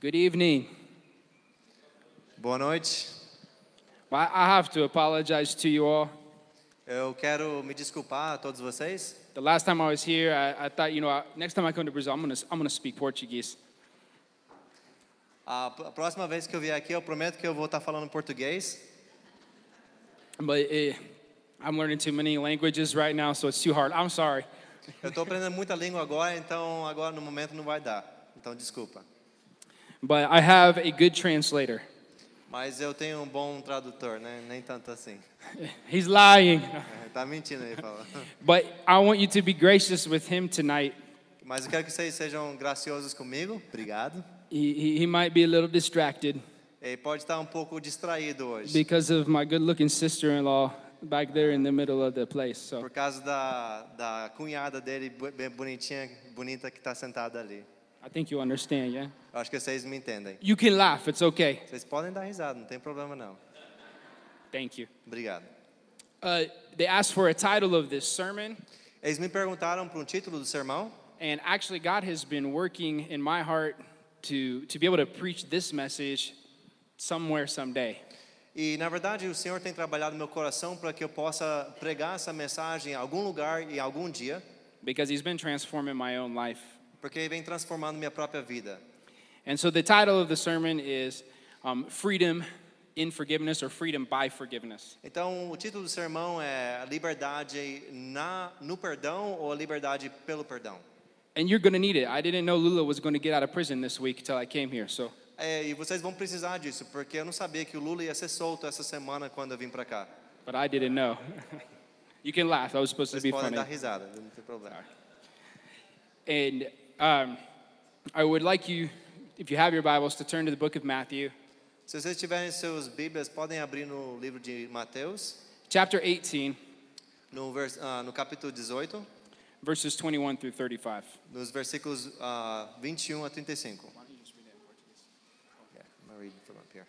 Good evening. Boa noite. I I have to apologize to you all. Eu quero me desculpar a todos vocês. The last time I was here, I, I thought, you know, I- next time I come to Brazil, I'm gonna, I'm gonna speak Portuguese. A próxima vez que eu vier aqui, eu prometo que eu vou estar falando português. But eh, I'm learning too many languages right now, so it's too hard. I'm sorry. Eu estou aprendendo muita língua agora, então agora no momento não vai dar. Então desculpa. But I have a good translator. Mas eu tenho um bom tradutor, né? Nem tanto assim. He's lying. É, tá mentindo aí, fala. But I want you to be gracious with him tonight. Mas eu quero que vocês sejam graciosos comigo. Obrigado. He, he, might be a little distracted Ele pode estar um pouco distraído hoje. because of my good looking sister in law back there in the middle of the place. So Por causa da, da cunhada dele, bem bonitinha, bonita, que está sentada ali. I think you understand, yeah? Eu acho que vocês me entendem. You can laugh, it's okay. Vocês podem dar risada, não tem problema não. Thank you. Obrigado. Uh, they asked for a title of this sermon, Eles me perguntaram para um título do sermão and actually, God has been working in my heart to, to be able to preach this message somewhere someday. e na verdade o Senhor tem trabalhado meu coração para que eu possa pregar essa mensagem em algum lugar e algum dia, because he's been transforming my own life. Porque Ele vem transformando minha própria vida. And so the title of the sermon is um, Freedom in Forgiveness or Freedom by Forgiveness. Então o título do sermão é a liberdade na no perdão ou a liberdade pelo perdão. And you're going to need it. I didn't know Lula was going to get out of prison this week until I came here. So É, e vocês vão precisar disso, porque eu não sabia que o Lula ia ser solto essa semana quando eu vim para cá. but I didn't know. you can laugh. That was supposed to Vocês be podem funny. dar risada, não tem problema. And um, I would like you, if you have your Bibles, to turn to the book of Matthew, Se vocês tiverem seus Bíblias, podem abrir no livro de Mateus, chapter 18, no, vers, ah, no capítulo 18, verses 21 through 35. nos versículos ah, 21 a 35. Yeah, I'm gonna read from up here.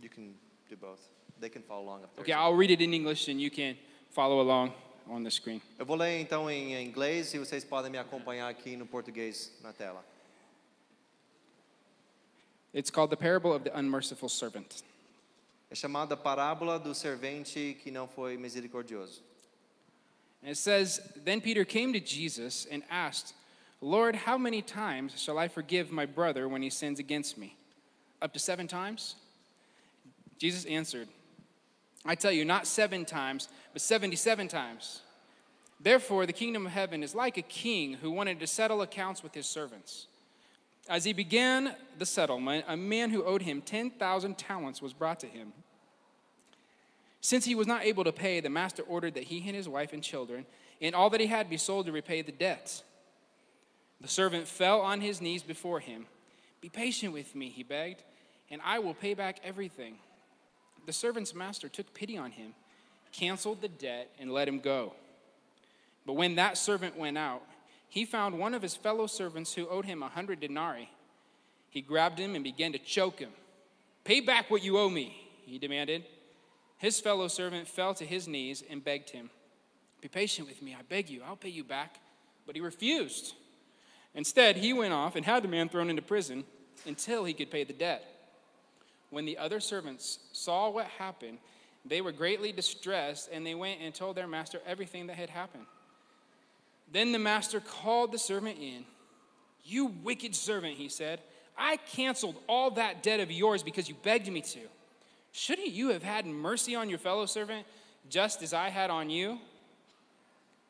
You can do both. They can follow along up there. Okay, I'll read it in English and you can follow along on the screen. Eu vou ler então em inglês e vocês podem me acompanhar aqui no português na tela. It's called the parable of the unmerciful servant. É chamada parábola do servente que não foi misericordioso. And it says, Then Peter came to Jesus and asked, Lord, how many times shall I forgive my brother when he sins against me? Up to seven times? Jesus answered, I tell you, not seven times, but 77 times. Therefore, the kingdom of heaven is like a king who wanted to settle accounts with his servants. As he began the settlement, a man who owed him 10,000 talents was brought to him. Since he was not able to pay, the master ordered that he and his wife and children and all that he had be sold to repay the debts. The servant fell on his knees before him. Be patient with me, he begged, and I will pay back everything. The servant's master took pity on him, canceled the debt, and let him go. But when that servant went out, he found one of his fellow servants who owed him a hundred denarii. He grabbed him and began to choke him. Pay back what you owe me, he demanded. His fellow servant fell to his knees and begged him, Be patient with me, I beg you, I'll pay you back. But he refused. Instead, he went off and had the man thrown into prison until he could pay the debt. When the other servants saw what happened, they were greatly distressed and they went and told their master everything that had happened. Then the master called the servant in. You wicked servant, he said, I canceled all that debt of yours because you begged me to. Shouldn't you have had mercy on your fellow servant just as I had on you?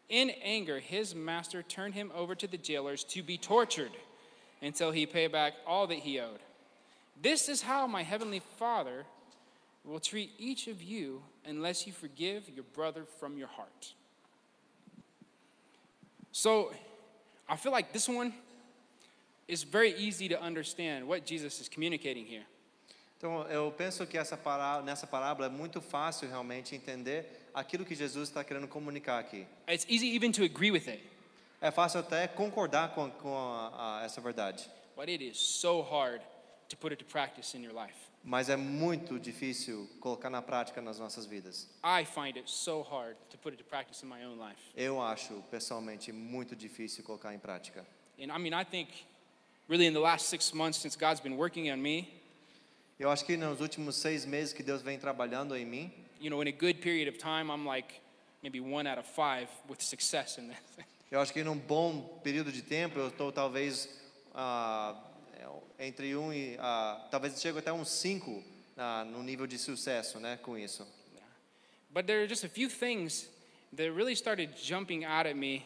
In anger, his master turned him over to the jailers to be tortured until he paid back all that he owed. This is how my heavenly Father will treat each of you unless you forgive your brother from your heart. So, I feel like this one is very easy to understand what Jesus is communicating here. Então, eu penso que essa pará nessa parábola é muito fácil realmente entender aquilo que Jesus está querendo comunicar aqui. It's easy even to agree with it, É fácil até concordar com, com a- a- essa verdade, but it is so hard to put it to practice in your life. mas é muito difícil colocar na prática nas nossas vidas. I find it so hard to put it to practice in my own life. Eu acho, pessoalmente, muito difícil colocar em prática. And I mean, I think really in the last six months since God's been working on me, Eu acho que nos últimos seis meses que Deus vem trabalhando em mim, you know, in a good period of time, I'm like maybe one out of five with success in this. eu acho que num bom período de tempo eu estou talvez ah, entre um e ah, talvez chego até uns cinco ah, no nível de sucesso, né, com isso. But there are just a few things that really started jumping out at me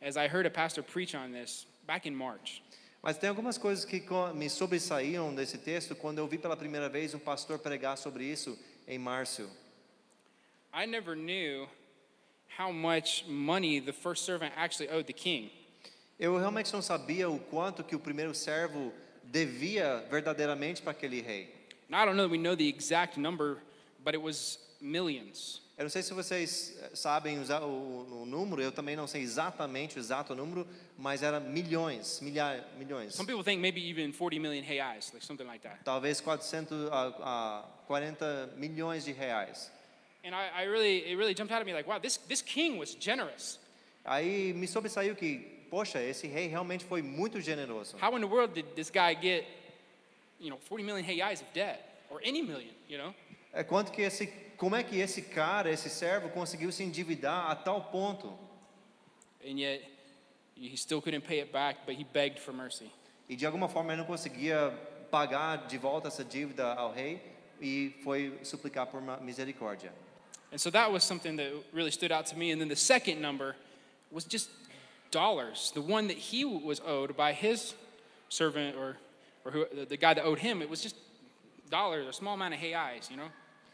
as I heard a pastor preach on this back in March. Mas tem algumas coisas que me sobressaíam desse texto quando eu vi pela primeira vez um pastor pregar sobre isso em março. I never knew how much money the first servant actually owed the king. Eu realmente não sabia o quanto que o primeiro servo devia verdadeiramente para aquele rei. I don't know that we know the exact number, but it was millions. Eu não sei se vocês eh, sabem o, o número, eu também não sei exatamente o exato número, mas era milhões, milhares, milhões. Some people think maybe even 40 million reais, like something like that. Talvez 400 a, a 40 milhões de reais. And I, I really, it really jumped out at me like, wow, this, this king was generous. Aí me sobressaiu que, poxa, esse rei realmente foi muito generoso. How in the world did this guy get, you know, 40 million reais of debt? Or any million, you know? É quanto que esse, como é que esse cara, esse servo conseguiu se endividar a tal ponto? And yet, he still couldn't pay it back, but he begged for mercy. E de alguma forma ele não conseguia pagar de volta essa dívida ao rei e foi suplicar por misericórdia. And so that was something that really stood out to me. And then the second number was just dollars, the one that he was owed by his servant or, or who, the, guy that owed him. It was just dollars, a small amount of reais, you know?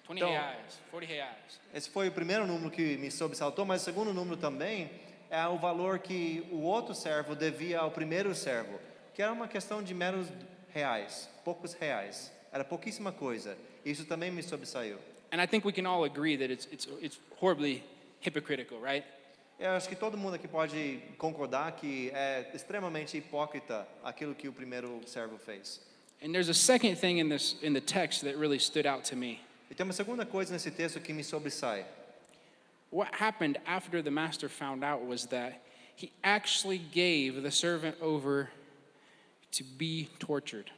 20 Então- reais, 40 reais. Esse foi o primeiro número que me sobressaltou, mas o segundo número também é o valor que o outro servo devia ao primeiro servo, que era uma questão de meros reais, poucos reais. Era pouquíssima coisa. Isso também me sobressaiu. And I think we can all agree that it's, it's, it's horribly hypocritical, right? Eu acho que todo mundo aqui pode concordar que é extremamente hipócrita aquilo que o primeiro servo fez. And there's a second thing in, this, in the text that really stood out to me. E tem uma segunda coisa nesse texto que me sobressai. What happened after the master found out was that he actually gave the servant over to be tortured.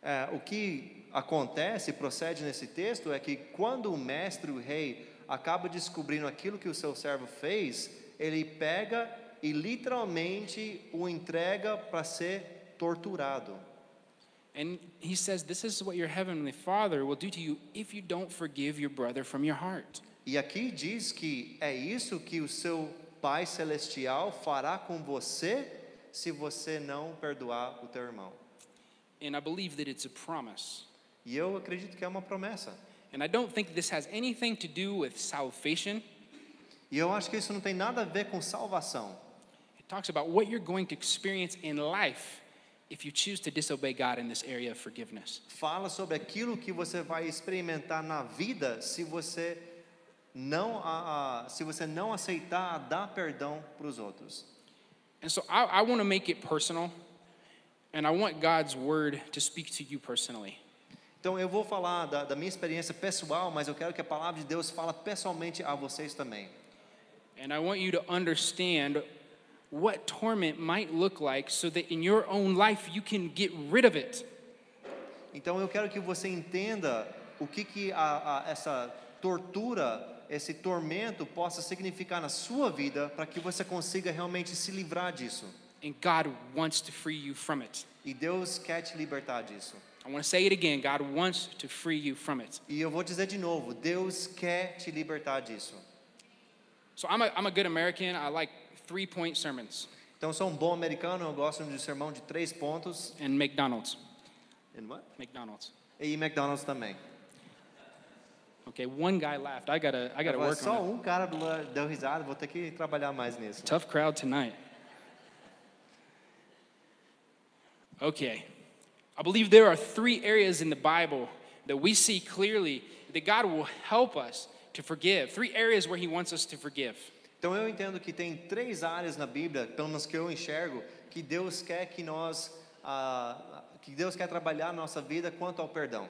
É, o que acontece, procede nesse texto, é que quando o mestre, o rei, acaba descobrindo aquilo que o seu servo fez, ele pega e literalmente o entrega para ser torturado. And he says, This is what your heavenly Father will do to you if you don't forgive your brother from your heart. E aqui diz que é isso que o seu Pai Celestial fará com você se você não perdoar o teu irmão. And I believe that it's a promise. E eu acredito que é uma promessa. And I don't think this has anything to do with salvation. E eu acho que isso não tem nada a ver com salvação. It talks about what you're going to experience in life if you choose to disobey God in this area of forgiveness. Fala sobre aquilo que você vai experimentar na vida se você não a, a- se você não aceitar dar perdão para os outros. And so I, I want to make it personal, and I want God's word to speak to you personally. Então eu vou falar da, da minha experiência pessoal, mas eu quero que a palavra de Deus fala pessoalmente a vocês também. And I want you to understand what torment might look like so that in your own life you can get rid of it. Então eu quero que você entenda o que, que a, a, essa tortura, esse tormento possa significar na sua vida para que você consiga realmente se livrar disso. And God wants to free you from it. E Deus quer te libertar disso. I want to say it again God wants to free you from it. E eu vou dizer de novo, Deus quer te libertar disso. So I'm a, I'm a good American. I like three point sermons Então sou um bom americano, eu gosto de sermão de três pontos. and McDonald's. And what? McDonald's. E McDonald's também. Okay, one guy laughed. I gotta, I gotta work Só on it. um cara deu risada, vou ter que trabalhar mais nisso. Tough crowd tonight. Okay. I believe there are three areas in the Bible that we see clearly that God will help us to forgive. Three areas where He wants us to forgive. Então eu entendo que tem três áreas na Bíblia, pelo menos que eu enxergo, que Deus quer que nós, ah, que Deus quer trabalhar na nossa vida quanto ao perdão.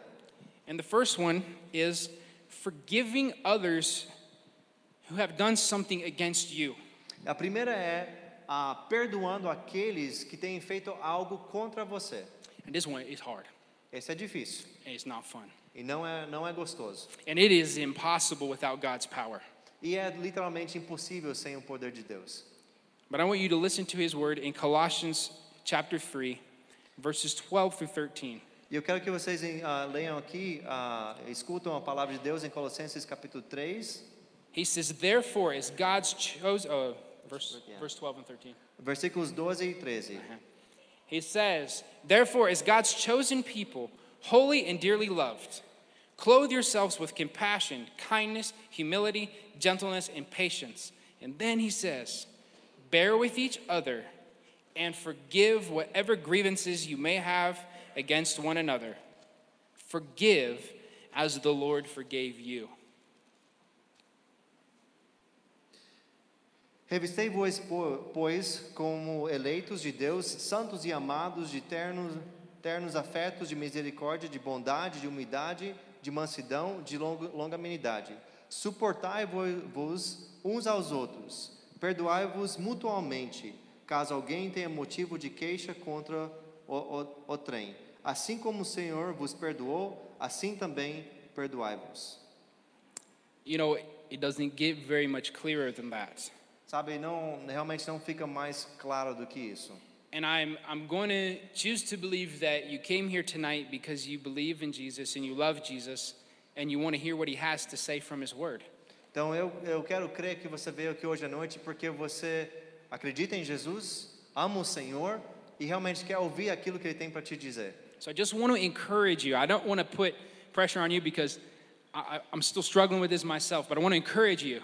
And the first one is forgiving others who have done something against you. A primeira é ah, perdoando aqueles que têm feito algo contra você. And this one is hard. Esse é difícil And it's not fun. E não é, não é gostoso. And it is impossible without God's power. E é literalmente impossível sem o poder de Deus. But I want you to listen to his word in Colossians chapter 3, verses 12 through 13. E eu quero que vocês ah, leiam aqui, ah, escutam a palavra de Deus em Colossenses capítulo 3, He says, Therefore, as God's chosen, uh, verse, Yeah. verse 12 and 13. versículos 12 e 13. He says, Therefore, as God's chosen people, holy and dearly loved, clothe yourselves with compassion, kindness, humility, gentleness, and patience. And then he says, Bear with each other and forgive whatever grievances you may have against one another. Forgive as the Lord forgave you. Revistei-vos, po- pois, como eleitos de Deus, santos e amados, de ternos, ternos afetos, de misericórdia, de bondade, de humildade, de mansidão, de longo- longanimidade. Suportai-vos uns aos outros, perdoai-vos mutualmente, caso alguém tenha motivo de queixa contra o, o, o trem. Assim como o Senhor vos perdoou, assim também perdoai-vos. You know, it doesn't get very much clearer than that. Sabe, não, realmente não fica mais claro do que isso. And I'm, I'm going to choose to believe that you came here tonight because you believe in Jesus and you love Jesus and you want to hear what he has to say from his word. Então eu, eu quero crer que você veio aqui hoje à noite porque você acredita em Jesus, ama o Senhor e realmente quer ouvir aquilo que Ele tem para te dizer. So I just want to encourage you. I don't want to put pressure on you because I, I'm still struggling with this myself, but I want to encourage you.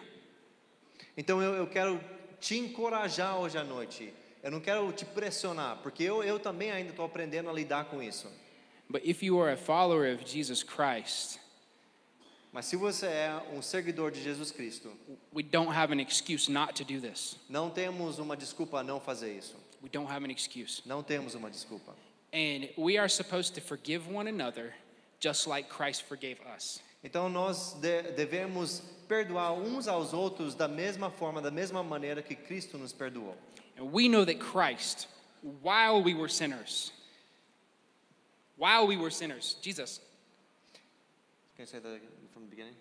Então eu, eu quero te encorajar hoje à noite. Eu não quero te pressionar, porque eu, eu também ainda estou aprendendo a lidar com isso. But if you are a follower of Jesus Christ, Mas se você é um seguidor de Jesus Cristo, we don't have an excuse not to do this. não temos uma desculpa a não fazer isso. We don't have an excuse. Não temos uma desculpa. And we are supposed to forgive one another just like Christ forgave us. Então nós de- devemos perdoar uns aos outros da mesma forma, da mesma maneira que Cristo nos perdoou. And we know that Christ, while we were sinners, while we were sinners, Jesus, Can you say that from the beginning?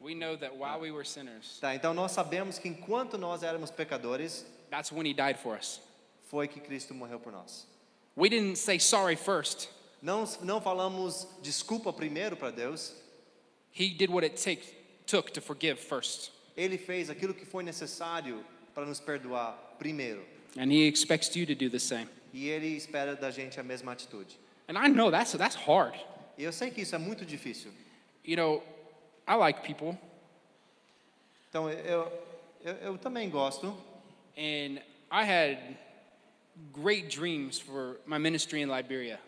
we know that while we were sinners, Tá, então nós sabemos que enquanto nós éramos pecadores, that's when he died for us. foi que Cristo morreu por nós. We didn't say sorry first. Não, não falamos desculpa primeiro para Deus, He did what it take, took to forgive first. Ele fez aquilo que foi necessário para nos perdoar primeiro. And he expects you to do the same. E Ele espera da gente a mesma atitude. And I know that's, that's hard. E eu sei que isso é muito difícil. You know, I like people, Então eu, eu, eu também gosto. and I had great dreams for my ministry in Liberia.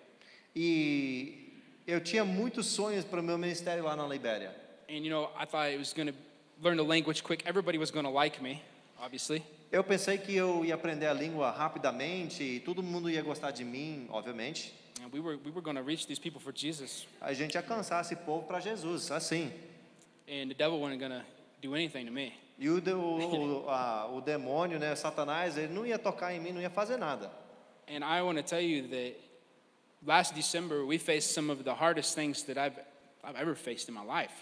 E eu tinha muitos sonhos para o meu ministério lá na Libéria. And you know, I thought I was going to learn the language quick. Everybody was going to like me, obviously. Eu pensei que eu ia aprender a língua rapidamente e todo mundo ia gostar de mim, obviamente. And we were, we were going to reach these people for Jesus. A gente ia alcançar esse povo para Jesus, assim. And the devil wasn't going to do anything to me. E o, de- o, o, a- o demônio, né, Satanás, ele não ia tocar em mim, não ia fazer nada. And I want to tell you that last December, we faced some of the hardest things that I've, I've ever faced in my life.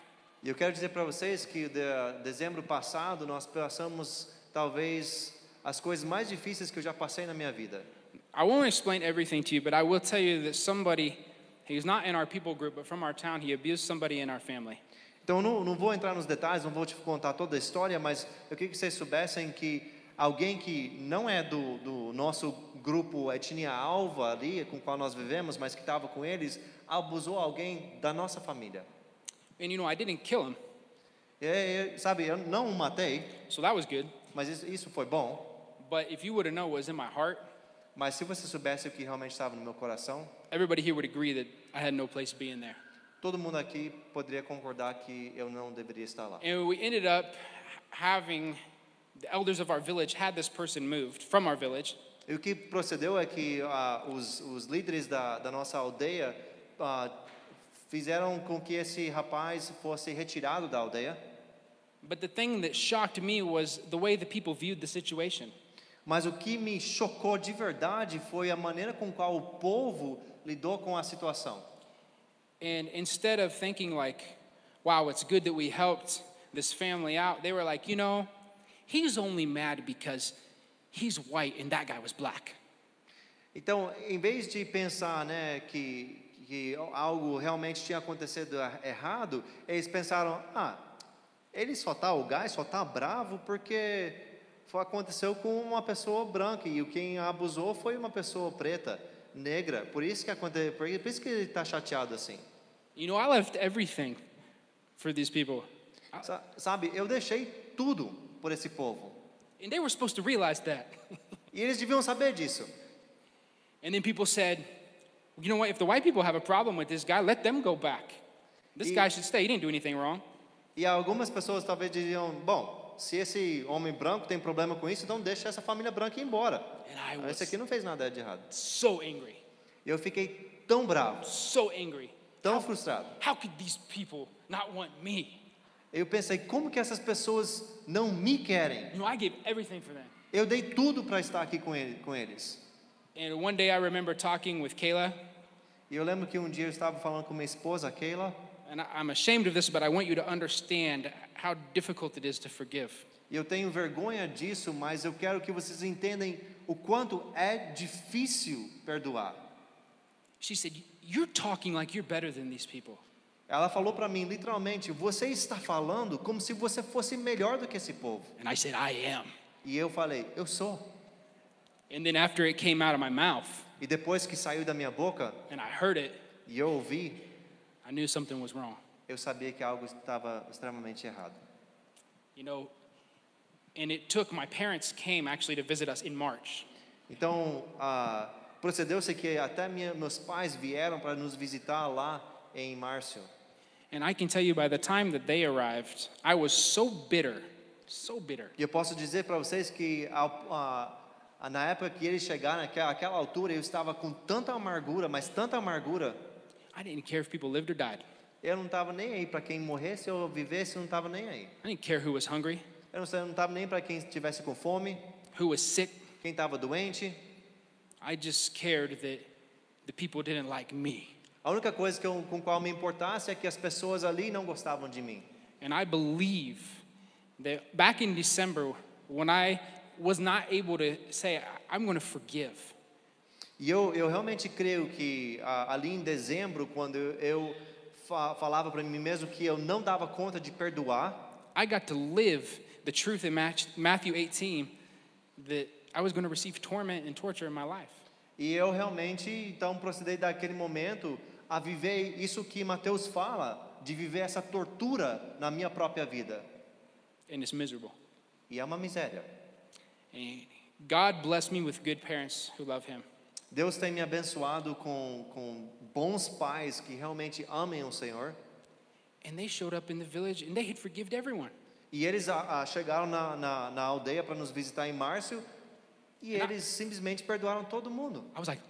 E eu quero dizer para vocês que de dezembro passado nós passamos talvez as coisas mais difíceis que eu já passei na minha vida. I won't explain everything to you, but I will tell you that somebody, he's not in our people group, but from our town, he abused somebody in our family. Então não, não vou entrar nos detalhes, não vou te contar toda a história, mas eu queria que vocês soubessem que alguém que não é do, do nosso grupo etnia alva ali, com o qual nós vivemos, mas que estava com eles, abusou alguém da nossa família. And you know, I didn't kill him, E, e, sabe, eu não o matei, so that was good. Mas isso, isso foi bom. But if you would have known what was in my heart, Mas se você soubesse o que realmente estava no meu coração, everybody here would agree that I had no place to be in there. todo mundo aqui poderia concordar que eu não deveria estar lá. And we ended up having the elders of our village had this person moved from our village. E o que procedeu é que ah, os, os líderes da, da nossa aldeia ah, fizeram com que esse rapaz fosse retirado da aldeia. But the thing that shocked me was the way the people viewed the situation. Mas o que me chocou de verdade foi a maneira com qual o povo lidou com a situação. And instead of thinking like, wow, it's good that we helped this family out, they were like, you know, he's only mad because he's white and that guy was black. Então, em vez de pensar né, que, que algo realmente tinha acontecido er- errado, eles pensaram: ah, ele só tá, o gás só tá bravo porque foi, aconteceu com uma pessoa branca e quem abusou foi uma pessoa preta, negra. Por isso que aconteceu, por por isso que ele está chateado assim. You know, I left everything for these people. Sa- Sabe, eu deixei tudo por esse povo And they were supposed to realize that. e eles deviam saber disso. And then people said, you know what, if the white people have a problem with this guy, let them go back. This E- guy should stay. He didn't do anything wrong. E algumas pessoas talvez diriam: bom, se esse homem branco tem problema com isso, então deixa essa família branca ir embora. Esse aqui não fez nada de errado. so angry, E eu fiquei tão bravo, so angry. tão frustrado. How could these people not want me? Eu pensei: como que essas pessoas não me querem? You know, I gave everything for them. Eu dei tudo para estar aqui com, ele, com eles. And one day I remember talking with Kayla, E eu lembro que um dia eu estava falando com minha esposa, a Keila, and I'm ashamed of this, but I want you to understand how difficult it is to forgive. eu tenho vergonha disso, mas eu quero que vocês entendam o quanto é difícil perdoar. She said, You're talking like you're better than these people. Ela falou para mim, literalmente, você está falando como se você fosse melhor do que esse povo. And I said, I am. E eu falei, eu sou. And then after it came out of my mouth E depois que saiu da minha boca and I heard it, e eu ouvi, I knew something was wrong. eu sabia que algo estava extremamente errado. You know, and it took my parents came actually to visit us in March. Então, ah, procedeu-se que até minha, meus pais vieram para nos visitar lá em março. And I can tell you by the time that they arrived, I was so bitter, so bitter. E eu posso dizer para vocês que ao- a- na época que eles chegaram, naquela aquela altura, eu estava com tanta amargura, mas tanta amargura, I didn't care if people lived or died. eu não estava nem aí para quem morresse ou vivesse, eu não estava nem aí. I didn't care who was hungry, Eu não estava nem para quem estivesse com fome, who was sick. quem estava doente. I just cared that the people didn't like me. A única coisa que eu, com qual me importasse é que as pessoas ali não gostavam de mim. And I believe that back in December, when I was not able to say, "I- I'm going to forgive, E eu, eu realmente creio que ali em dezembro, quando eu, eu fa- falava para mim mesmo que eu não dava conta de perdoar, I got to live the truth in Matth- Matthew 18 that I was going to receive torment and torture in my life. e eu realmente então procedei daquele momento a viver isso que Mateus fala, de viver essa tortura na minha própria vida. And it's miserable. E é uma miséria. And God blessed me with good parents who love Him. Deus tem me abençoado com, com bons pais que realmente amem o Senhor. And they showed up in the village and they had forgiven everyone. E eles ah, ah, chegaram na, na, na aldeia para nos visitar em março e Na- eles simplesmente perdoaram todo mundo. I was like,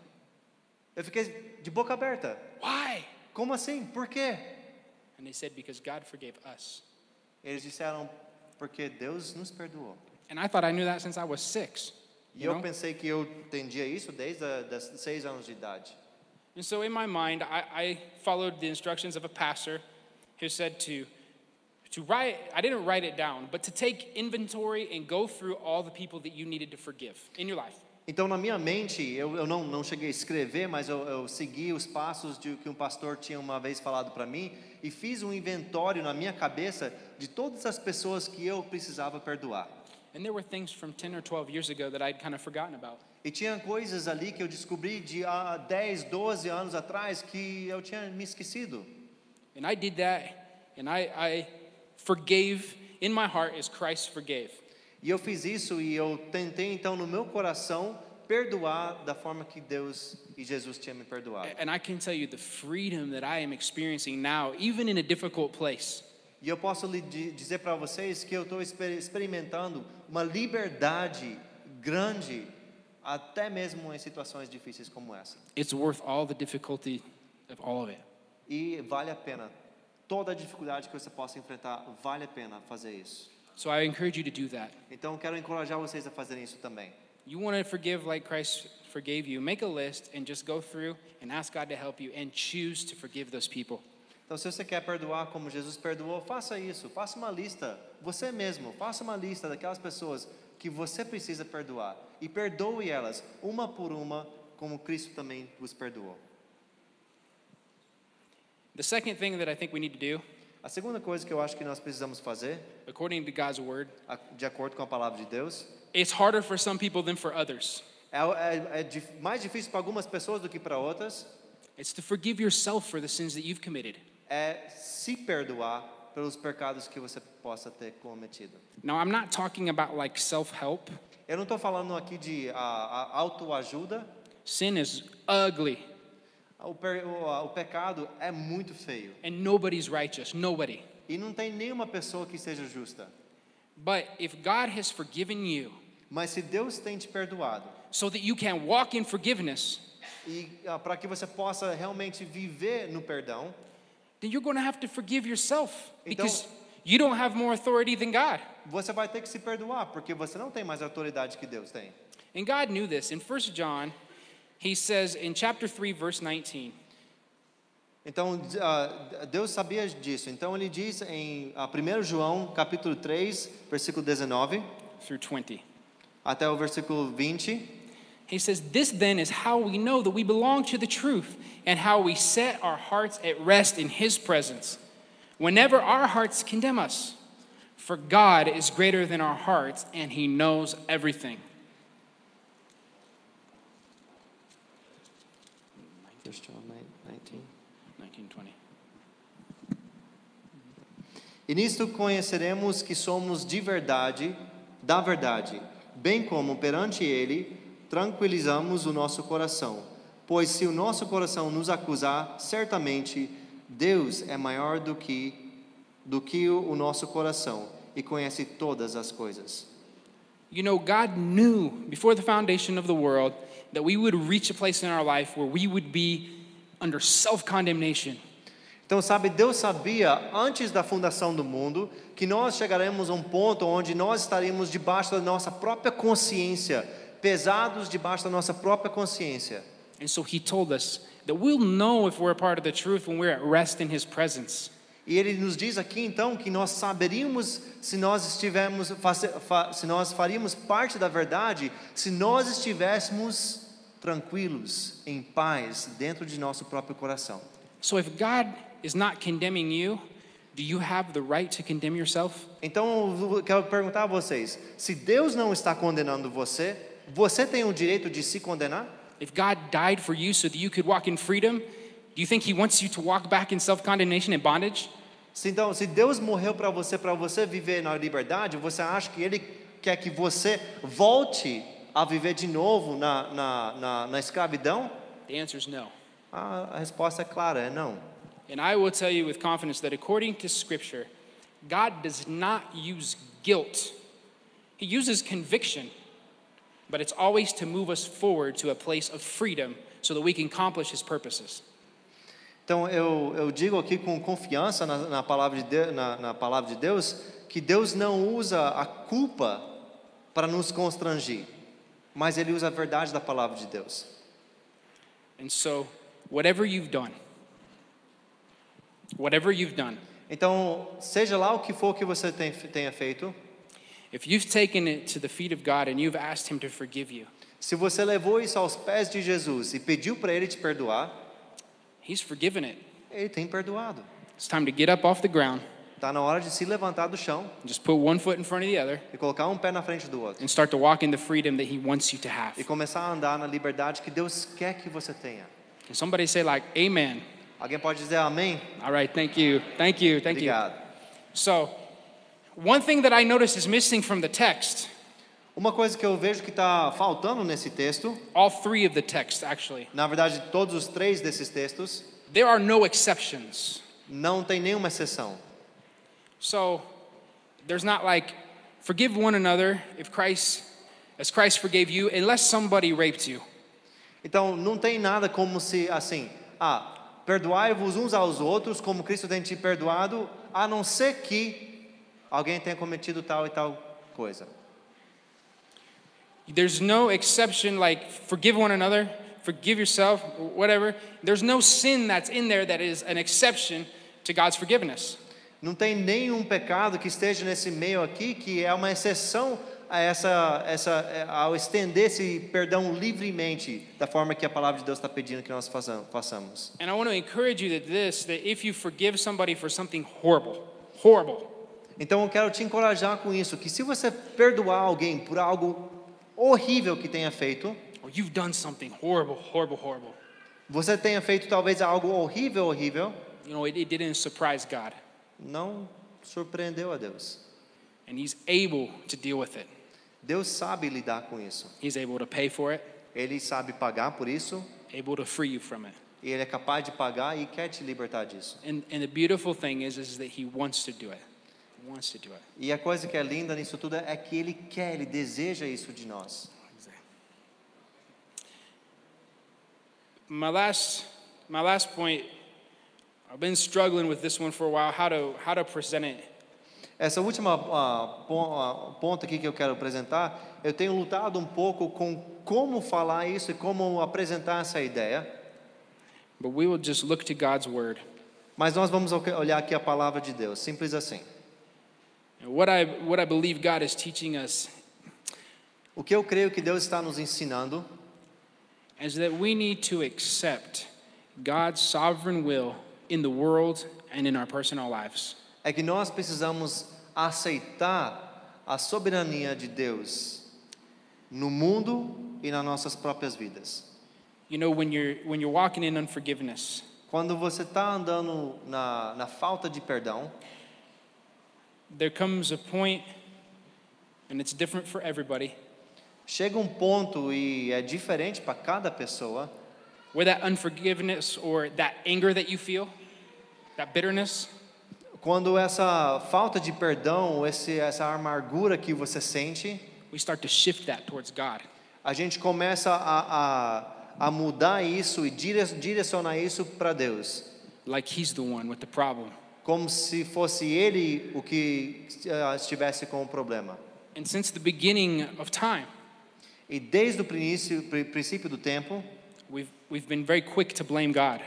Eu fiquei de boca aberta. why? Como assim? Por quê? And they said, because God forgave us. Eles disseram, porque Deus nos perdoou. And I thought I knew that since I was six. E You eu know? pensei que eu entendia isso desde a, seis anos de idade. And so in my mind, I, I followed the instructions of a pastor who said to, to write, I didn't write it down, but to take inventory and go through all the people that you needed to forgive in your life. Então, na minha mente, eu, eu não, não cheguei a escrever, mas eu, eu segui os passos de que um pastor tinha uma vez falado para mim e fiz um inventório na minha cabeça de todas as pessoas que eu precisava perdoar. And there were things from 10 or 12 years ago that I'd kind of forgotten about. E tinha coisas ali que eu descobri de há 10, 12 anos atrás que eu tinha me esquecido. And I did that, and I, I forgave in my heart as Christ forgave. E eu fiz isso e eu tentei então no meu coração perdoar da forma que Deus e Jesus tinham me perdoado. And I can tell you the freedom that I am experiencing now, even in a difficult place. E eu posso lhe di- dizer para vocês que eu estou experimentando uma liberdade grande, até mesmo em situações difíceis como essa. It's worth all the difficulty of all of it. E vale a pena. Toda a dificuldade que você possa enfrentar, vale a pena fazer isso. So I encourage you to do that. Então, quero encorajar vocês a fazerem isso também. you want to forgive like Christ forgave you, make a list and just go through and ask God to help you and choose to forgive those people. Então, se você quer perdoar como Jesus perdoou, faça isso. Faça uma lista, você mesmo, faça uma lista daquelas pessoas que você precisa perdoar e perdoe elas uma por uma, como Cristo também vos perdoou. The second thing that I think we need to do, A segunda coisa que eu acho que nós precisamos fazer, according to God's word, de acordo com a palavra de Deus, it's harder for some people than for others. é, é- é mais difícil para algumas pessoas do que para outras, It's to forgive yourself for the sins that you've committed. É se perdoar pelos pecados que você possa ter cometido. Now, I'm not talking about like self help. Eu não estou falando aqui de a autoajuda. Sin is ugly, O, per- o- o pecado é muito feio. and nobody's righteous. Nobody. E não tem nenhuma pessoa que seja justa. But if God has forgiven you Mas se Deus tem te perdoado, so that you can walk in forgiveness, e ah, para que você possa realmente viver no perdão, then you're going to have to forgive yourself Então- because you don't have more authority than God. você vai ter que se perdoar, porque você não tem mais autoridade que Deus tem. And God knew this. In 1 John, he says in chapter 3, verse 19, Então, ah, Deus sabia disso. Então, ele diz em ah, 1 João, capítulo 3, versículo 19, through 20. até o versículo 20. He says, This then is how we know that we belong to the truth and how we set our hearts at rest in His presence whenever our hearts condemn us. For God is greater than our hearts and He knows everything. First John 19. 1920. E nisto conheceremos que somos de verdade, da verdade, bem como perante Ele tranquilizamos o nosso coração. Pois se o nosso coração nos acusar, certamente Deus é maior do que do que o nosso coração e conhece todas as coisas. You know, God knew before the foundation of the world that we would reach a place in our life where we would be under self condemnation. Então, sabe, Deus sabia antes da fundação do mundo que nós chegaremos a um ponto onde nós estaríamos debaixo da nossa própria consciência, pesados debaixo da nossa própria consciência. And so He told us that we'll know if we're a part of the truth when we're at rest in His presence. E ele nos diz aqui então que nós saberíamos se nós estivermos, se nós faríamos parte da verdade, se nós estivéssemos tranquilos, em paz, dentro de nosso próprio coração. So if God is not condemning you, do you have the right to condemn yourself? Então eu quero perguntar a vocês: se Deus não está condenando você, você tem o direito de se condenar? If God died for you so that you could walk in freedom, do you think He wants you to walk back in self condemnation and bondage? Se, então, se Deus morreu para você, para você viver na liberdade, você acha que Ele quer que você volte a viver de novo na, na, na, na escravidão? The answer is no. A, a resposta é clara, é não. And I will tell you with confidence that according to Scripture, God does not use guilt, He uses conviction, but it's always to move us forward to a place of freedom so that we can accomplish His purposes. Então eu, eu digo aqui com confiança na, na palavra de Deus, na, na palavra de Deus que Deus não usa a culpa para nos constrangir, mas Ele usa a verdade da palavra de Deus. And so, whatever you've done, whatever you've done, Então, seja lá o que for que você tenha feito, if you've taken it to the feet of God and you've asked Him to forgive you, se você levou isso aos pés de Jesus e pediu para Ele te perdoar, He's forgiven it. Ele tem perdoado. It's time to get up off the ground, Está na hora de se levantar do chão just put one foot in front of the other, e colocar um pé na frente do outro and start to walk in the freedom that He wants you to have. e começar a andar na liberdade que Deus quer que você tenha. Can somebody say, like, Amen? Alguém pode dizer amém? All right, thank you. Thank you. Thank you. Obrigado. So, one thing that I notice is missing from the text, Uma coisa que eu vejo que está faltando nesse texto, all three of the texts actually, na verdade, todos os três desses textos, there are no exceptions. não tem nenhuma exceção. So, there's not like, forgive one another if Christ, as Christ forgave you, unless somebody raped you. Então, não tem nada como se assim, ah, perdoai-vos uns aos outros como Cristo tem te perdoado, a não ser que alguém tenha cometido tal e tal coisa. There's no exception like forgive one another, forgive yourself, whatever. There's no sin that's in there that is an exception to God's forgiveness. Não tem nenhum pecado que esteja nesse meio aqui que é uma exceção a essa, essa, é, ao estender esse perdão livremente, da forma que a palavra de Deus está pedindo que nós façam- façamos. And I want to encourage you that this, that if you forgive somebody for something horrible, horrible, Então eu quero te encorajar com isso, que se você perdoar alguém por algo horrível que tenha feito, or you've done something horrible, horrible, horrible, você tenha feito talvez algo horrível, horrível, you know, it, it didn't surprise God. não surpreendeu a Deus. And He's able to deal with it. Deus sabe lidar com isso. He's able to pay for it, Ele sabe pagar por isso, able to free you from it. e ele é capaz de pagar e quer te libertar disso. And, and the beautiful thing is, is that He wants to do it. E a coisa que é linda nisso tudo é que ele quer, ele deseja isso de nós. My last, my last point, I've been struggling with this one for a while, how to, how to present it. Essa última pon- ah, ponto aqui que eu quero apresentar, eu tenho lutado um pouco com como falar isso e como apresentar essa ideia. But we will just look to God's word. Mas nós vamos olh- olhar aqui a palavra de Deus, simples assim. What I, what I believe God is teaching us O que eu creio que Deus está nos ensinando is that we need to accept God's sovereign will in the world and in our personal lives. é que nós precisamos aceitar a soberania de Deus no mundo e nas nossas próprias vidas. You know, when you're, when you're walking in unforgiveness, Quando você está andando na, na falta de perdão, there comes a point, and it's different for everybody, chega um ponto e é diferente para cada pessoa, where that unforgiveness or that anger that you feel, that bitterness, quando essa falta de perdão, esse, essa amargura que você sente, we start to shift that towards God. a gente começa a, a, a mudar isso e dire- direcionar isso para Deus, like he's the one with the problem. Como se fosse Ele o que eh, estivesse com o problema. And since the beginning of time, E desde o princípio, pri- princípio do tempo, we've, we've been very quick to blame God.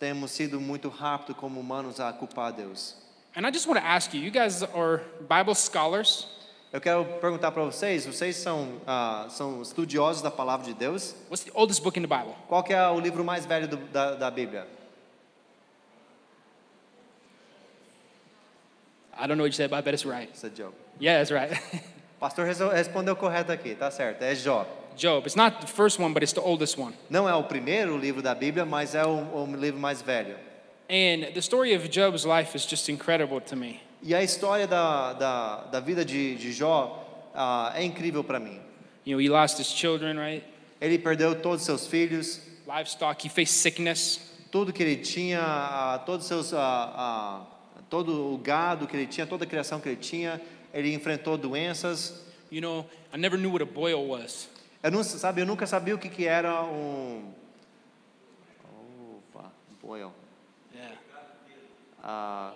temos sido muito rápido como humanos a culpar Deus. And I just want to ask you, you guys are Bible scholars. Eu quero perguntar para vocês, vocês são, ah, são estudiosos da palavra de Deus? What's the oldest book in the Bible? Qual é o livro mais velho do- da, da Bíblia? I don't know what you said, but I bet it's right. É Job. Yeah, that's right. O pastor respondeu correto aqui, tá certo, é Jó. Job. It's not the first one, but it's the oldest one. Não é o primeiro livro da Bíblia, mas é o, o livro mais velho. And the story of Job's life is just incredible to me. E a história da, da, da vida de, de Jó ah, é incrível para mim. You know, he lost his children, right? Ele perdeu todos os seus filhos, Livestock. He faced sickness. tudo que ele tinha, ah, todos os seus, ah, ah, todo o gado que ele tinha, toda a criação que ele tinha, ele enfrentou doenças. You know, I never knew what a boil was. Eu não sabe, eu nunca sabia o que, que era um opa, boil, Yeah. Ah,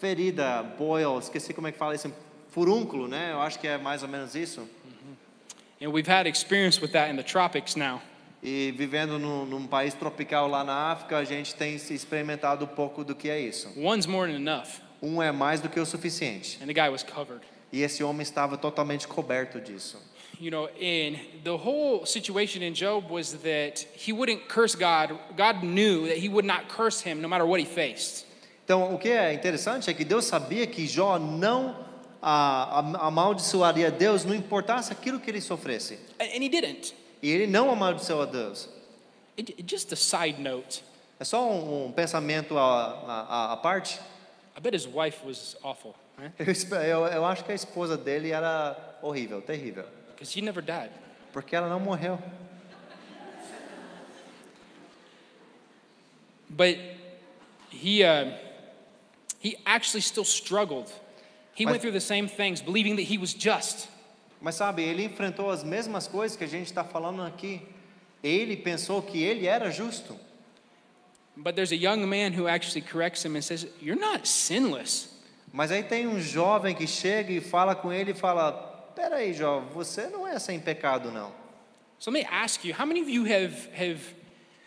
ferida, boil, esqueci como é que fala isso, furúnculo, né? Eu acho que é mais ou menos isso. And we've had experience with that in the tropics now. E vivendo num, num país tropical lá na África, a gente tem se experimentado um pouco do que é isso. One's more than enough. Um é mais do que o suficiente. And the guy was covered. E esse homem estava totalmente coberto disso. You know, and the whole situation in Job was that he wouldn't curse God. God knew that he would not curse him no matter what he faced. Então, o que é interessante é que Deus sabia que Jó não ah, am- amaldiçoaria Deus, não importasse aquilo que ele sofresse. And he didn't. E ele não amaldiçoou a Deus. It, just a side note. É só um, um pensamento à, à, à parte. I bet his wife was awful, right? Eu, eu, acho que a esposa dele era horrível, terrível. Because he never died. Porque ela não morreu. But he, uh, he actually still struggled. He Mas- went through the same things, believing that he was just. Mas sabe, ele enfrentou as mesmas coisas que a gente está falando aqui. Ele pensou que ele era justo. But there's a young man who actually corrects him and says, You're not sinless. Mas aí tem um jovem que chega e fala com ele e fala: peraí, Jó, você não é sem pecado, não. So let me ask you, how many of you have, have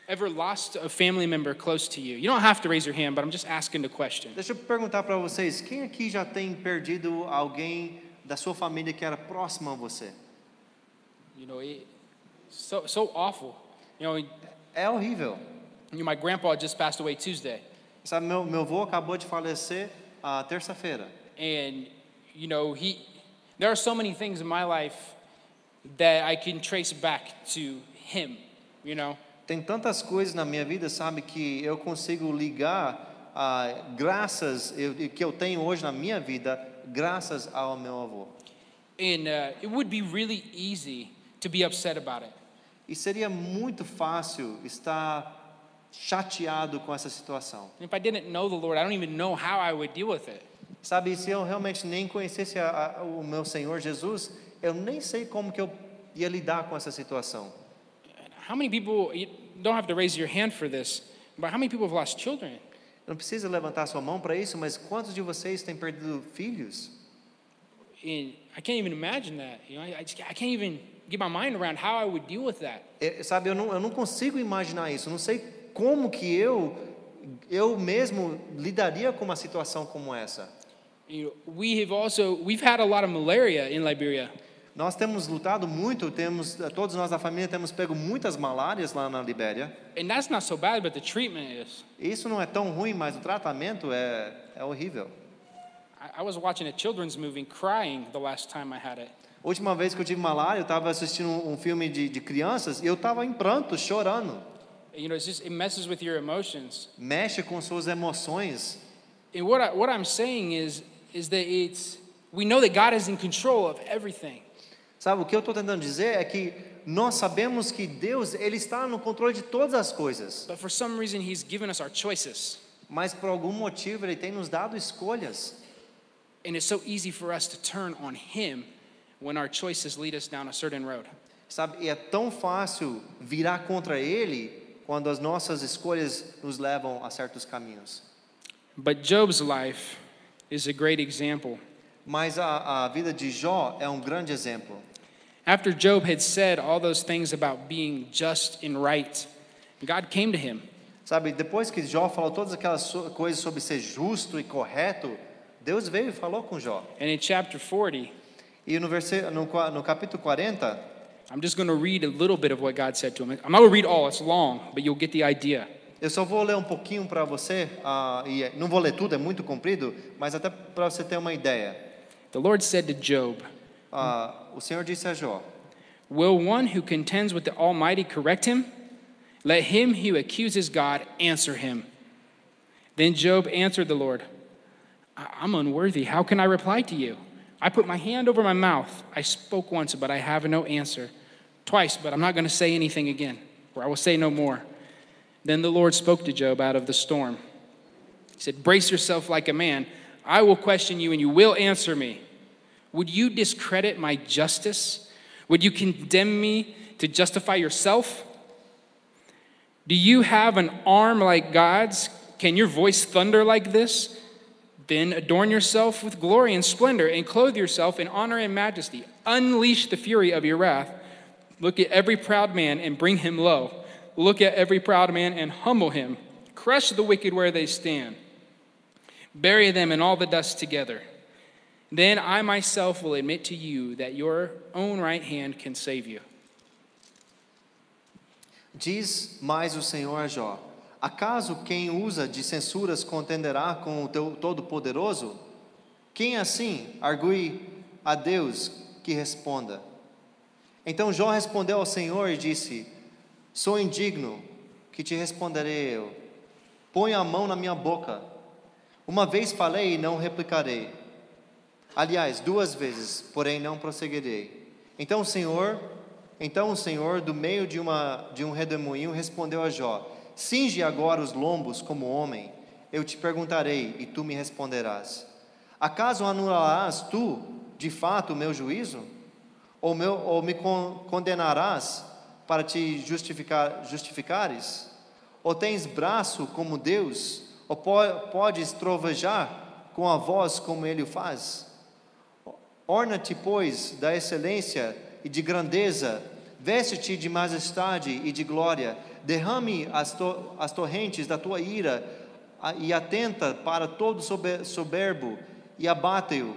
ever lost a family member close to you? You don't have to raise your hand, but I'm just asking the question. Deixa eu perguntar para vocês, quem aqui já tem perdido alguém da sua família que era próximo a você? You know, it, so, so awful. You know, É horrível. you know, my grandpa just passed away Tuesday. Sabe, meu, meu avô acabou de falecer a terça-feira. And, you know, he, there are so many things in my life that I can trace back to him, you know? Tem tantas coisas na minha vida, sabe, que eu consigo ligar ah, graças eu, que eu tenho hoje na minha vida, graças ao meu avô. And uh, it would be really easy to be upset about it. E seria muito fácil estar chateado com essa situação. And if I didn't know the Lord, I don't even know how I would deal with it. Sabe, se eu realmente nem conhecesse a- a- o meu Senhor Jesus, eu nem sei como que eu ia lidar com essa situação. How many people, you don't have to raise your hand for this, but how many people have lost children? Não precisa levantar sua mão para isso, mas quantos de vocês têm perdido filhos? And I can't even imagine that. You know, I, I, just, I can't even get my mind around how I would deal with that. É, sabe, eu não, eu não consigo imaginar isso. Não sei como que eu, eu mesmo lidaria com uma situação como essa. You know, we have also, we've had a lot of malaria in Liberia. Nós temos lutado muito, temos todos nós da família temos pego muitas malárias lá na Libéria. And that's not so bad, but the treatment is. Isso não é tão ruim, mas o tratamento é, é horrível. I, I was watching a children's movie crying the last time I had it. Última vez que eu tive malária, eu estava assistindo um filme de, de crianças e eu estava em pranto, chorando. You know, it's just, it messes with your emotions. Mexe com suas emoções. And what, I, what I'm saying is, is that it's, we know that God is in control of everything. Sabe, o que eu estou tentando dizer é que nós sabemos que Deus ele está no controle de todas as coisas, But for some reason, He's given us our choices. mas por algum motivo Ele tem nos dado escolhas. And it's so easy for us to turn on Him when our choices lead us down a certain road. Sabe, e é tão fácil virar contra Ele quando as nossas escolhas nos levam a certos caminhos. But Job's life is a great example. Mas a, a vida de Jó é um grande exemplo. After Job had said all those things about being just and right, God came to him Sabe, depois que Jó falou todas aquelas coisas sobre ser justo e correto, Deus veio e falou com Jó. and in chapter 40, E no, verse, no, no capítulo 40, I'm just going to read a little bit of what God said to him. I'm not going to read all, it's long, but you'll get the idea. eu só vou ler um pouquinho para você, ah, e é- não vou ler tudo, é muito comprido, mas até para você ter uma ideia. The Lord said to Job, Ah, o Senhor disse a Jó: Will one who contends with the Almighty correct him? Let him who accuses God answer him. Then Job answered the Lord, "I- I'm unworthy. How can I reply to you? I put my hand over my mouth. I spoke once, but I have no answer. Twice, but I'm not going to say anything again, or I will say no more. Then the Lord spoke to Job out of the storm. He said, Brace yourself like a man. I will question you, and you will answer me. Would you discredit my justice? Would you condemn me to justify yourself? Do you have an arm like God's? Can your voice thunder like this? Then adorn yourself with glory and splendor and clothe yourself in honor and majesty. Unleash the fury of your wrath. Look at every proud man and bring him low. Look at every proud man and humble him. Crush the wicked where they stand. Bury them in all the dust together. Then I myself will admit to you that your own right hand can save you. Diz mais o Senhor a Jó: Acaso quem usa de censuras contenderá com o teu Todo-Poderoso? Quem assim argue a Deus que responda? Então Jó respondeu ao Senhor e disse: Sou indigno, que te responderei eu. Põe a mão na minha boca. Uma vez falei e não replicarei. Aliás, duas vezes, porém não prosseguirei. Então o Senhor, então o Senhor, do meio de, uma, de um redemoinho, respondeu a Jó: Cinge agora os lombos como homem. Eu te perguntarei e tu me responderás. Acaso anularás tu, de fato, o meu juízo? Ou, meu, ou me con- condenarás para te justificar, justificares? Ou tens braço como Deus? Ou po- podes trovejar com a voz como ele o faz? Orna-te, pois, da excelência e de grandeza, veste-te de majestade e de glória, derrame as, to as torrentes da tua ira e atenta para todo sober- soberbo e abate-o.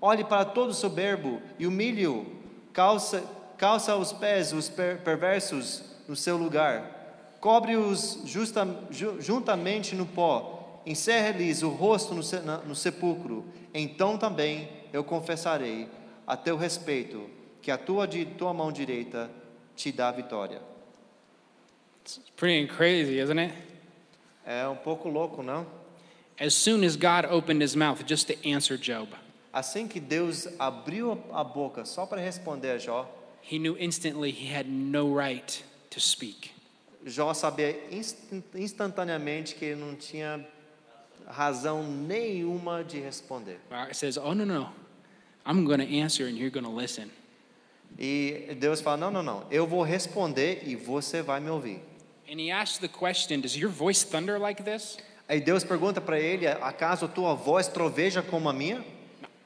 Olhe para todo soberbo e humilhe-o, calça, calça aos pés os per- perversos no seu lugar, cobre-os ju- juntamente no pó, encerre-lhes o rosto no, se- no sepulcro. Então também eu confessarei a teu respeito que a tua, tua mão direita te dá vitória. It's pretty crazy, isn't it? É um pouco louco, não? As soon as God opened his mouth just to answer Job, Assim que Deus abriu a boca só para responder a Jó, he knew instantly he had no right to speak. Jó sabia instan- instantaneamente que ele não tinha razão nenhuma de responder. God says, Oh, no, no. I'm going to answer and you're going to listen. E Deus fala: Não, não, não, eu vou responder e você vai me ouvir. And he asks the question Does your voice thunder like this? Aí Deus pergunta para ele: Acaso tua voz troveja como a minha?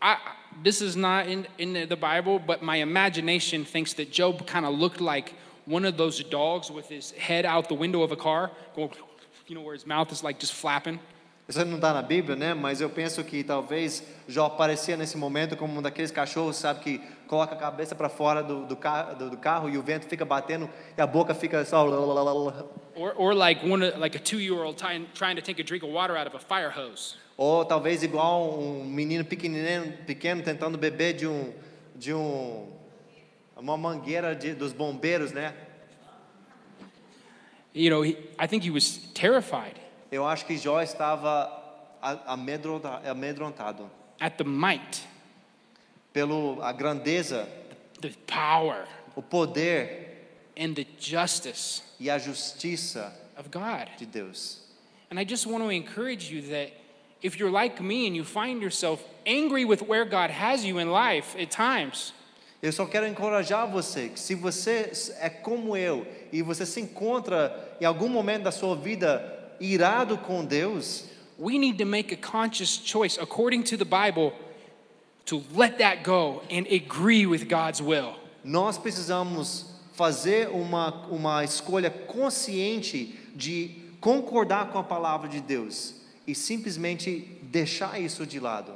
I, this is not in, in the Bible, but my imagination thinks that Job kind of looked like one of those dogs with his head out the window of a car, going, you know, where his mouth is like just flapping. Isso não está na Bíblia, né? Mas eu penso que talvez Jó aparecia nesse momento como um daqueles cachorros, sabe, que coloca a cabeça para fora do, do, ca- do- do carro e o vento fica batendo e a boca fica só. Or, or like, one, like a two year old trying, trying to take a drink of water out of a fire hose. Ou talvez igual um menino pequenino, pequeno tentando beber de um de um uma mangueira de, dos bombeiros, né? You know, he, I think he was terrified Eu acho que Jó estava amedrontado at the might, pelo a grandeza, the power, o poder and the justice e a justiça of God. de Deus. And I just want to encourage you that if you're like me and you find yourself angry with where God has you in life at times, Eu só quero encorajar você que se você é como eu e você se encontra em algum momento da sua vida irado com Deus, we need to make a conscious choice according to the Bible to let that go and agree with God's will. nós precisamos fazer uma, uma escolha consciente de concordar com a palavra de Deus e simplesmente deixar isso de lado.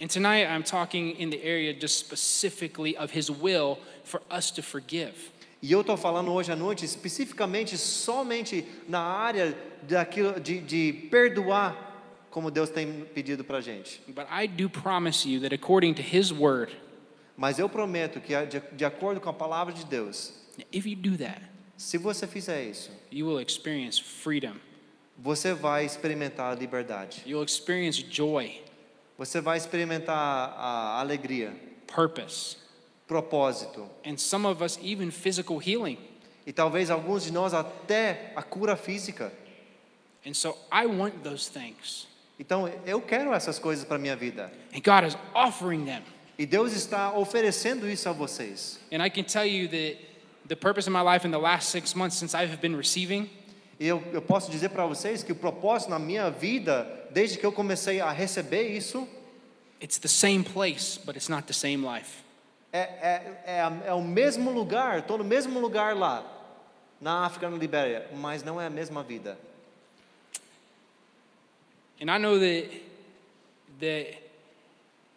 And tonight I'm talking in the area just specifically of His will for us to forgive. E eu estou falando hoje à noite especificamente somente na área daquilo de, de perdoar, como Deus tem pedido para a gente. But I do promise you that according to His word, Mas eu prometo que, de, de acordo com a palavra de Deus, if you do that, se você fizer isso, you will experience freedom, você vai experimentar a liberdade. Você vai experimentar a alegria, purpose, propósito and some of us even physical healing. e talvez alguns de nós até a cura física. And so I want those things. Então, eu quero essas coisas para minha vida. And God is offering them. E Deus está oferecendo isso a vocês. And I can tell you that the purpose of my life in the last six months since I have been receiving E eu, eu posso dizer para vocês que o propósito na minha vida, desde que eu comecei a receber isso, it's the same place, but it's not the same life. É, é, é, é o mesmo lugar, estou no mesmo lugar lá, na África, na Libéria, mas não é a mesma vida. And I know that that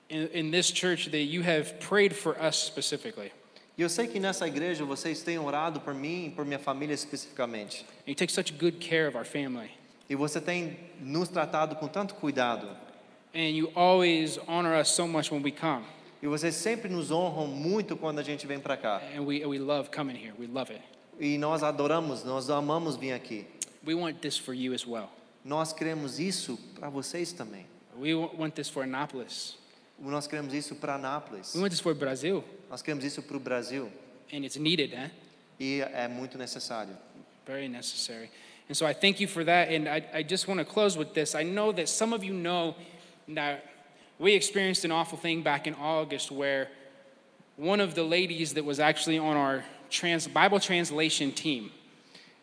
in, in this church that you have prayed for us specifically. E eu sei que nessa igreja vocês têm orado por mim e por minha família especificamente. And you take such good care of our family. E você tem nos tratado com tanto cuidado. And you always honor us so much when we come. E vocês sempre nos honram muito quando a gente vem para cá. And we, we love coming here. We love it. E nós adoramos, nós amamos vir aqui. We want this for you as well. Nós queremos isso para vocês também. We wa- want this for Annapolis. Nós queremos isso para Anápolis. We want this for Brazil. Nós queremos isso para o Brasil. And it's needed, eh? E é muito necessário. Very necessary. And so I thank you for that. And I, I just want to close with this. I know that some of you know that we experienced an awful thing back in August where one of the ladies that was actually on our trans, Bible translation team,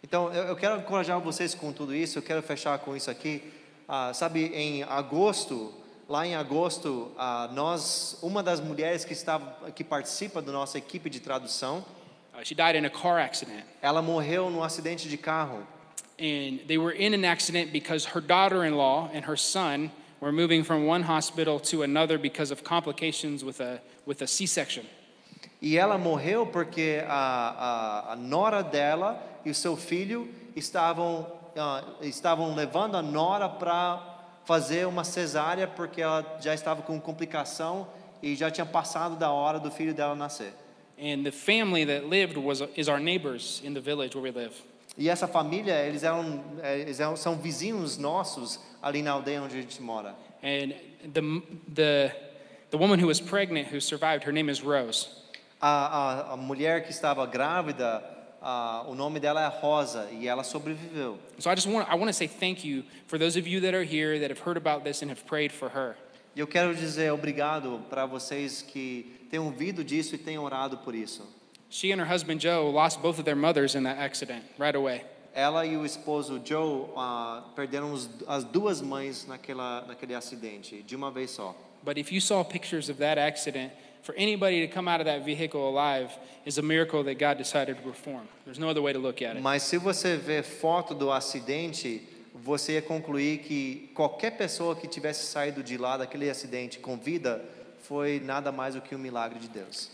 Então, eu, eu quero encorajar vocês com tudo isso. Eu quero fechar com isso aqui. Ah, sabe, em agosto, lá em agosto, ah, nós, uma das mulheres que estava, que participa da nossa equipe de tradução, uh, she died in a car accident. ela morreu num acidente de carro. And they were in an accident because her daughter in law and her son were moving from one hospital to another because of complications with a, with a C section. E ela morreu porque a, a, a nora dela e o seu filho estavam, ah, estavam levando a nora para fazer uma cesárea porque ela já estava com complicação e já tinha passado da hora do filho dela nascer. And the family that lived was, is our neighbors in the village where we live. E essa família, eles eram, eh, eles eram são vizinhos nossos ali na aldeia onde a gente mora. And the, the, the woman who was pregnant who survived, her name is Rose. A, a, a mulher que estava grávida, ah, o nome dela é Rosa e ela sobreviveu. So I just want, I want to say thank you for those of you that are here that have heard about this and have prayed for her. E eu quero dizer obrigado para vocês que têm ouvido disso e têm orado por isso. She and her husband Joe lost both of their mothers in that accident right away. Ela e o esposo Joe ah, perderam os- as duas mães naquela, naquele acidente, de uma vez só. But if you saw pictures of that accident, for anybody to come out of that vehicle alive is a miracle that God decided to perform. There's no other way to look at it. Mas se você ver foto do acidente, você ia concluir que qualquer pessoa que tivesse saído de lá daquele acidente com vida foi nada mais do que um milagre de Deus.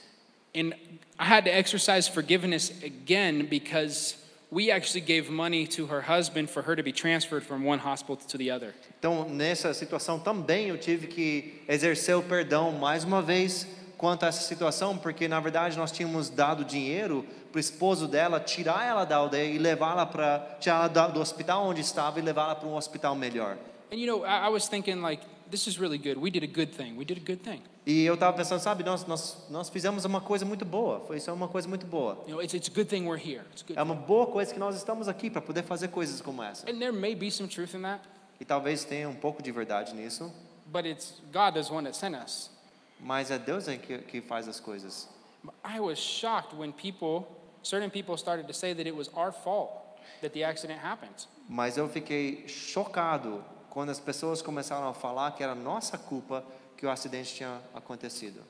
And I had to exercise forgiveness again because we actually gave money to her husband for her to be transferred from one hospital to the other. Então, nessa situação também eu tive que exercer o perdão mais uma vez quanto a essa situação, porque na verdade nós tínhamos dado dinheiro para o esposo dela tirar ela da aldeia e levá-la para tirá-la do hospital onde estava e levá-la para um hospital melhor. And you know, I, I was thinking like, this is really good. We did a good thing. We did a good thing. E eu estava pensando, sabe, nós, nós, nós fizemos uma coisa muito boa, foi isso é uma coisa muito boa. You know, it's, it's a good thing we're here. It's a good. É uma boa coisa que nós estamos aqui para poder fazer coisas como essa. And there may be some truth in that, E talvez tenha um pouco de verdade nisso, but it's God is one that sent us. mas é Deus aí que, que faz as coisas. I was shocked when people, certain people started to say that it was our fault that the accident happened. Mas eu fiquei chocado quando as pessoas começaram a falar que era nossa culpa que o acidente tinha acontecido.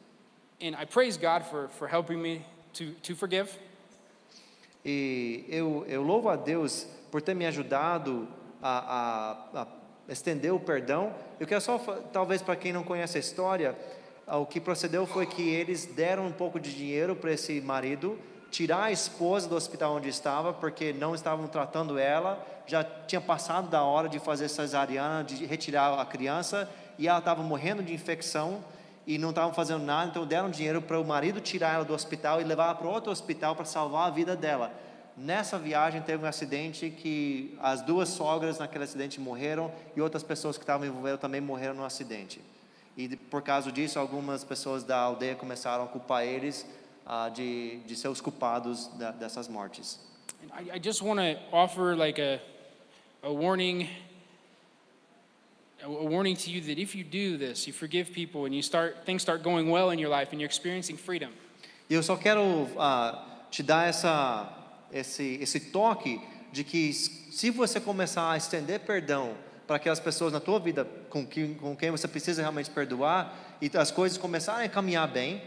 And I praise God for, for helping me to, to forgive. E eu, eu louvo a Deus por ter me ajudado a, a, a estender o perdão. Eu quero só, talvez para quem não conhece a história, ah, o que procedeu foi que eles deram um pouco de dinheiro para esse marido tirar a esposa do hospital onde estava, porque não estavam tratando ela, já tinha passado da hora de fazer cesariana, de retirar a criança, e ela estava morrendo de infecção e não estavam fazendo nada, então deram dinheiro para o marido tirar ela do hospital e levar ela para outro hospital para salvar a vida dela. Nessa viagem teve um acidente que as duas sogras naquele acidente morreram e outras pessoas que estavam envolvidas também morreram no acidente. E por causa disso, algumas pessoas da aldeia começaram a culpar eles ah, de, de ser os culpados da, dessas mortes. I, I just want to offer like a, a warning, a, warning to you that if you do this, you forgive people and you start, things start going well in your life and you're experiencing freedom, E eu só quero ah, te dar essa, esse, esse toque de que se você começar a estender perdão para aquelas pessoas na tua vida com, que, com quem você precisa realmente perdoar e as coisas começarem a caminhar bem,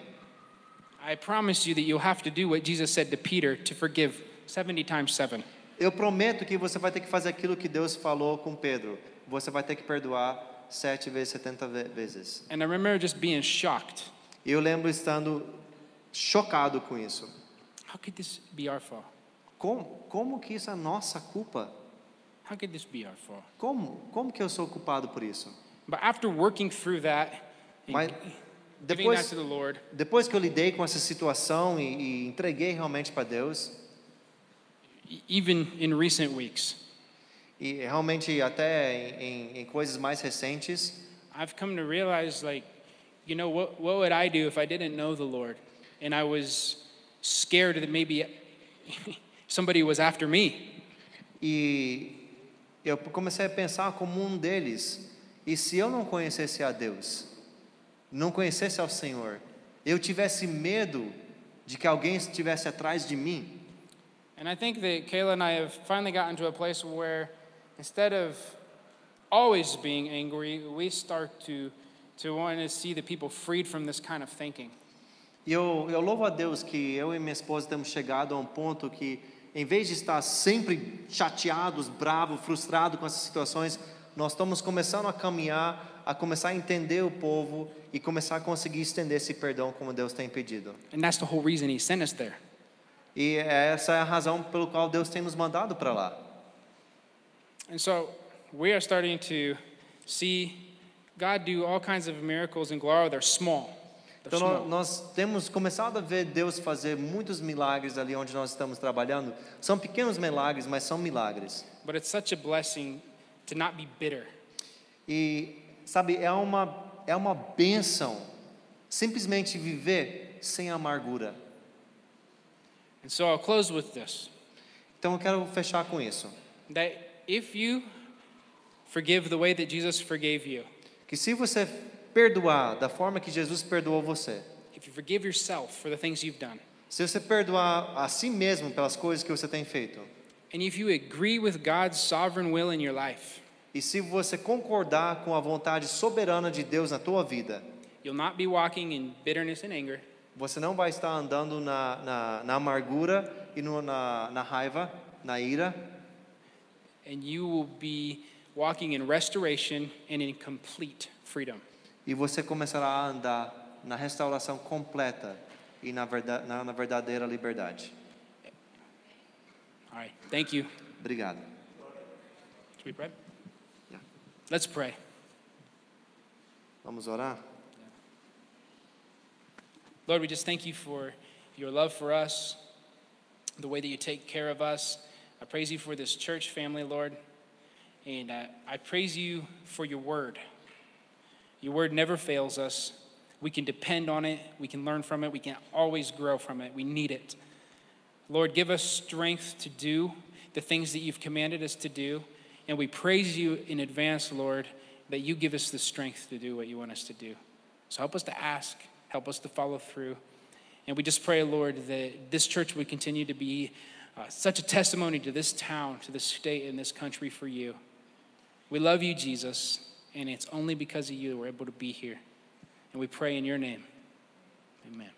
I promise you that you'll have to do what Jesus said to Peter to forgive 70 times 7. eu prometo que você vai ter que fazer aquilo que Deus falou com Pedro. Você vai ter que perdoar sete vezes, setenta ve- vezes. And I remember just being shocked. E eu lembro estando chocado com isso. How could this be our fault? Como, como que isso é nossa culpa? How could this be our fault? Como, como que eu sou culpado por isso? But after working through that, Mas depois, to the Lord, depois que eu lidei com essa situação e, e entreguei realmente para Deus, even in recent weeks, e realmente até em, em, em coisas mais recentes, I've come to realize, like, you know, what, what would I do if I didn't know the Lord? And I was scared that maybe somebody was after me. e eu comecei a pensar como um deles. E se eu não conhecesse a Deus, não conhecesse ao Senhor, eu tivesse medo de que alguém estivesse atrás de mim, And I think that Kayla and I have finally gotten to a place where instead of always being angry, we start to to want to see the people freed from this kind of thinking. E eu, eu louvo a Deus que eu e minha esposa temos chegado a um ponto que, em vez de estar sempre chateados, bravos, frustrados com essas situações, nós estamos começando a caminhar, a começar a entender o povo e começar a conseguir estender esse perdão como Deus tem pedido. And that's the whole reason he sent us there. E essa é a razão pelo qual Deus tem nos mandado para lá. And so we are starting to see God do all kinds of miracles in. They're small. They're Então small. nós temos começado a ver Deus fazer muitos milagres ali onde nós estamos trabalhando. São pequenos milagres, mas são milagres. But it's such a blessing to not be bitter. E sabe, é uma é uma bênção simplesmente viver sem amargura. And so I'll close with this Então eu quero fechar com isso, that if you forgive the way that Jesus forgave you, que se você perdoar da forma que Jesus perdoou você, if you forgive yourself for the things you've done, se você perdoar a si mesmo pelas coisas que você tem feito, and if you agree with God's sovereign will in your life, e se você concordar com a vontade soberana de Deus na tua vida, you'll not be walking in bitterness and anger. Você não vai estar andando na, na, na amargura e no, na, na raiva, na ira, and you will be walking in restoration and in complete freedom. e você começará a andar na restauração completa e na, verda, na, na verdadeira liberdade. All right, thank you. Obrigado. Should we pray? Let's pray. Vamos orar? Lord, we just thank you for your love for us, the way that you take care of us. I praise you for this church family, Lord. And uh, I praise you for your word. Your word never fails us. We can depend on it, we can learn from it, we can always grow from it. We need it. Lord, give us strength to do the things that you've commanded us to do. And we praise you in advance, Lord, that you give us the strength to do what you want us to do. So help us to ask, help us to follow through. And we just pray, Lord, that this church would continue to be uh, such a testimony to this town, to this state, and this country for you. We love you, Jesus, and it's only because of you we're able to be here. And we pray in your name. Amen.